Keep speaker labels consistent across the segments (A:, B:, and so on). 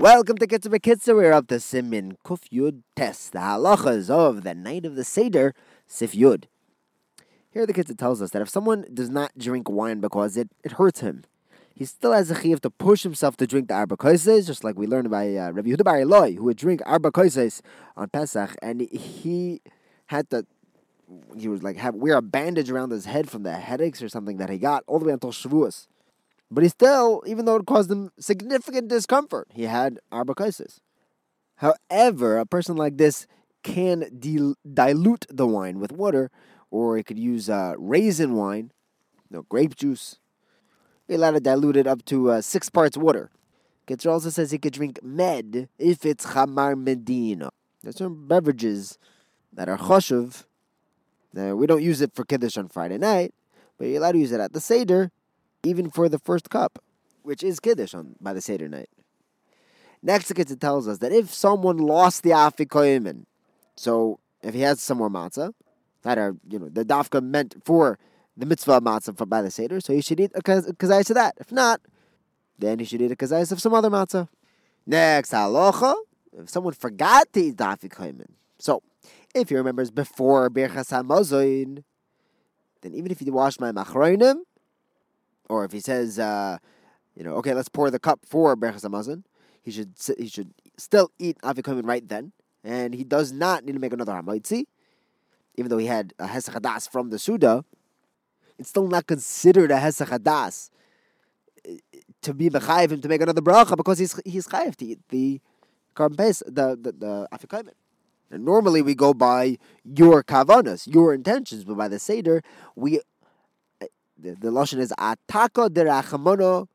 A: Welcome to Kitzur. We're up to Simin Kuf Yud Tes, the halachas of the night of the Seder, Sif Yud. Here the Kitzur tells us that if someone does not drink wine because it, it hurts him, he still has a chiyuv to push himself to drink the arba koises, just like we learned by uh, Rabbi Yehuda Bar Eloi, who would drink arba koises on Pesach, and he had to he was like have wear a bandage around his head from the headaches or something that he got all the way until Shavuos. But he still, even though it caused him significant discomfort, he had arbacosis. However, a person like this can dil- dilute the wine with water, or he could use uh, raisin wine, no grape juice. He allowed to dilute it up to uh, six parts water. Kitzur also says he could drink med if it's chamar medina. There's some beverages that are choshev. Now, we don't use it for kiddush on Friday night, but you're allowed to use it at the seder even for the first cup, which is Kiddush on, by the Seder night. Next, it tells us that if someone lost the Afikoyimin, so if he has some more matzah, that are, you know, the dafka meant for the mitzvah of matzah by the Seder, so he should eat a kazayas of that. If not, then he should eat a kazayas of some other matzah. Next, halacha, if someone forgot to eat the. So, if he remembers before Birchas HaMazoin, then even if he washed mayim achroinim, or if he says, uh, you know, okay, let's pour the cup for Berachas Hamazon, he should he should still eat Avikomin right then, and he does not need to make another Hamaitzi, even though he had a Hesach from the Suda. It's still not considered a Hesach Hadas uh, to be Bechayiv him to make another bracha because he's he's chayiv to eat the karmpes the the, the Afikomin. And normally we go by your kavanas, your intentions, but by the Seder, we the, the lashon is ataka derachamono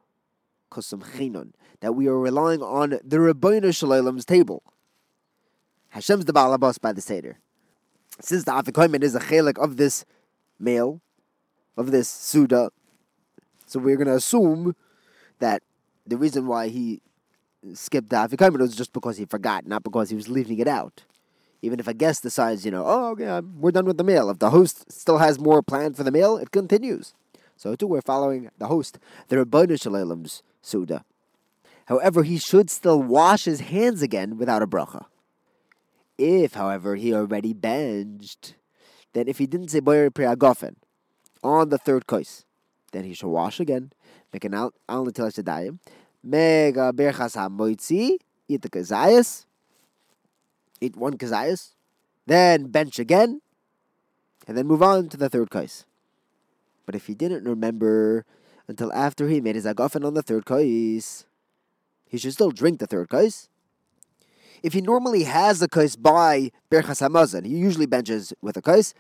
A: kosum chinon that we are relying on the Ribono Shel Olam's table. Hashem's the balabas by the seder. Since the afikoyman is a chelik of this male, of this suda, so we're going to assume that the reason why he skipped the afikoyman was just because he forgot, not because he was leaving it out. Even if a guest decides, you know, oh, okay, we're done with the meal. If the host still has more planned for the meal, it continues. So too, we're following the host, the Ribono Shel Olam's Suda. However, he should still wash his hands again without a bracha. If, however, he already benched, then if he didn't say Boyrei Pri Hagofen on the third kos, then he should wash again, make an al natilas yadayim, mega berchas hamoitzi, eat the kazayas, eat one kazayas, then bench again, and then move on to the third kos. But if he didn't remember until after he made his agafen on the third kais, he should still drink the third kais. If he normally has a kais by Berchas Hamazon, he usually benches with a kais,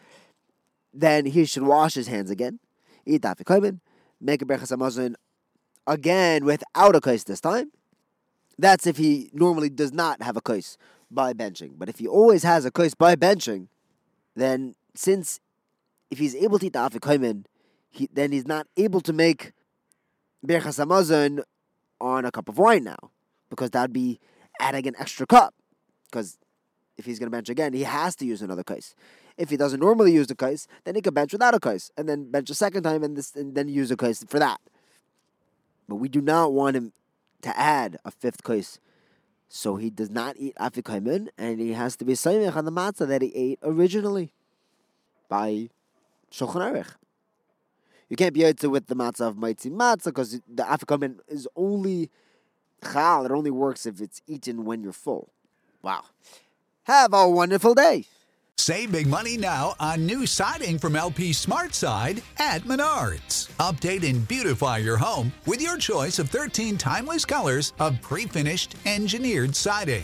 A: then he should wash his hands again, eat afikomen, make a Berchas Hamazon again without a kais this time. That's if he normally does not have a kais by benching. But if he always has a kais by benching, then since if he's able to eat the he, then he's not able to make Berchas Hamazon on a cup of wine now, because that'd be adding an extra cup. Because if he's going to bench again, he has to use another case. If he doesn't normally use the case, then he can bench without a case, and then bench a second time, and, this, and then use a case for that. But we do not want him to add a fifth case. So he does not eat afikaimin, and he has to be saimich on the matzah that he ate originally by Shulchan Aruch. You can't be able with the matzah of mighty matzah because the afikomen is only chal. It only works if it's eaten when you're full. Wow. Have a wonderful day.
B: Save big money now on new siding from LP Smart SmartSide at Menards. Update and beautify your home with your choice of 13 timeless colors of pre-finished engineered siding.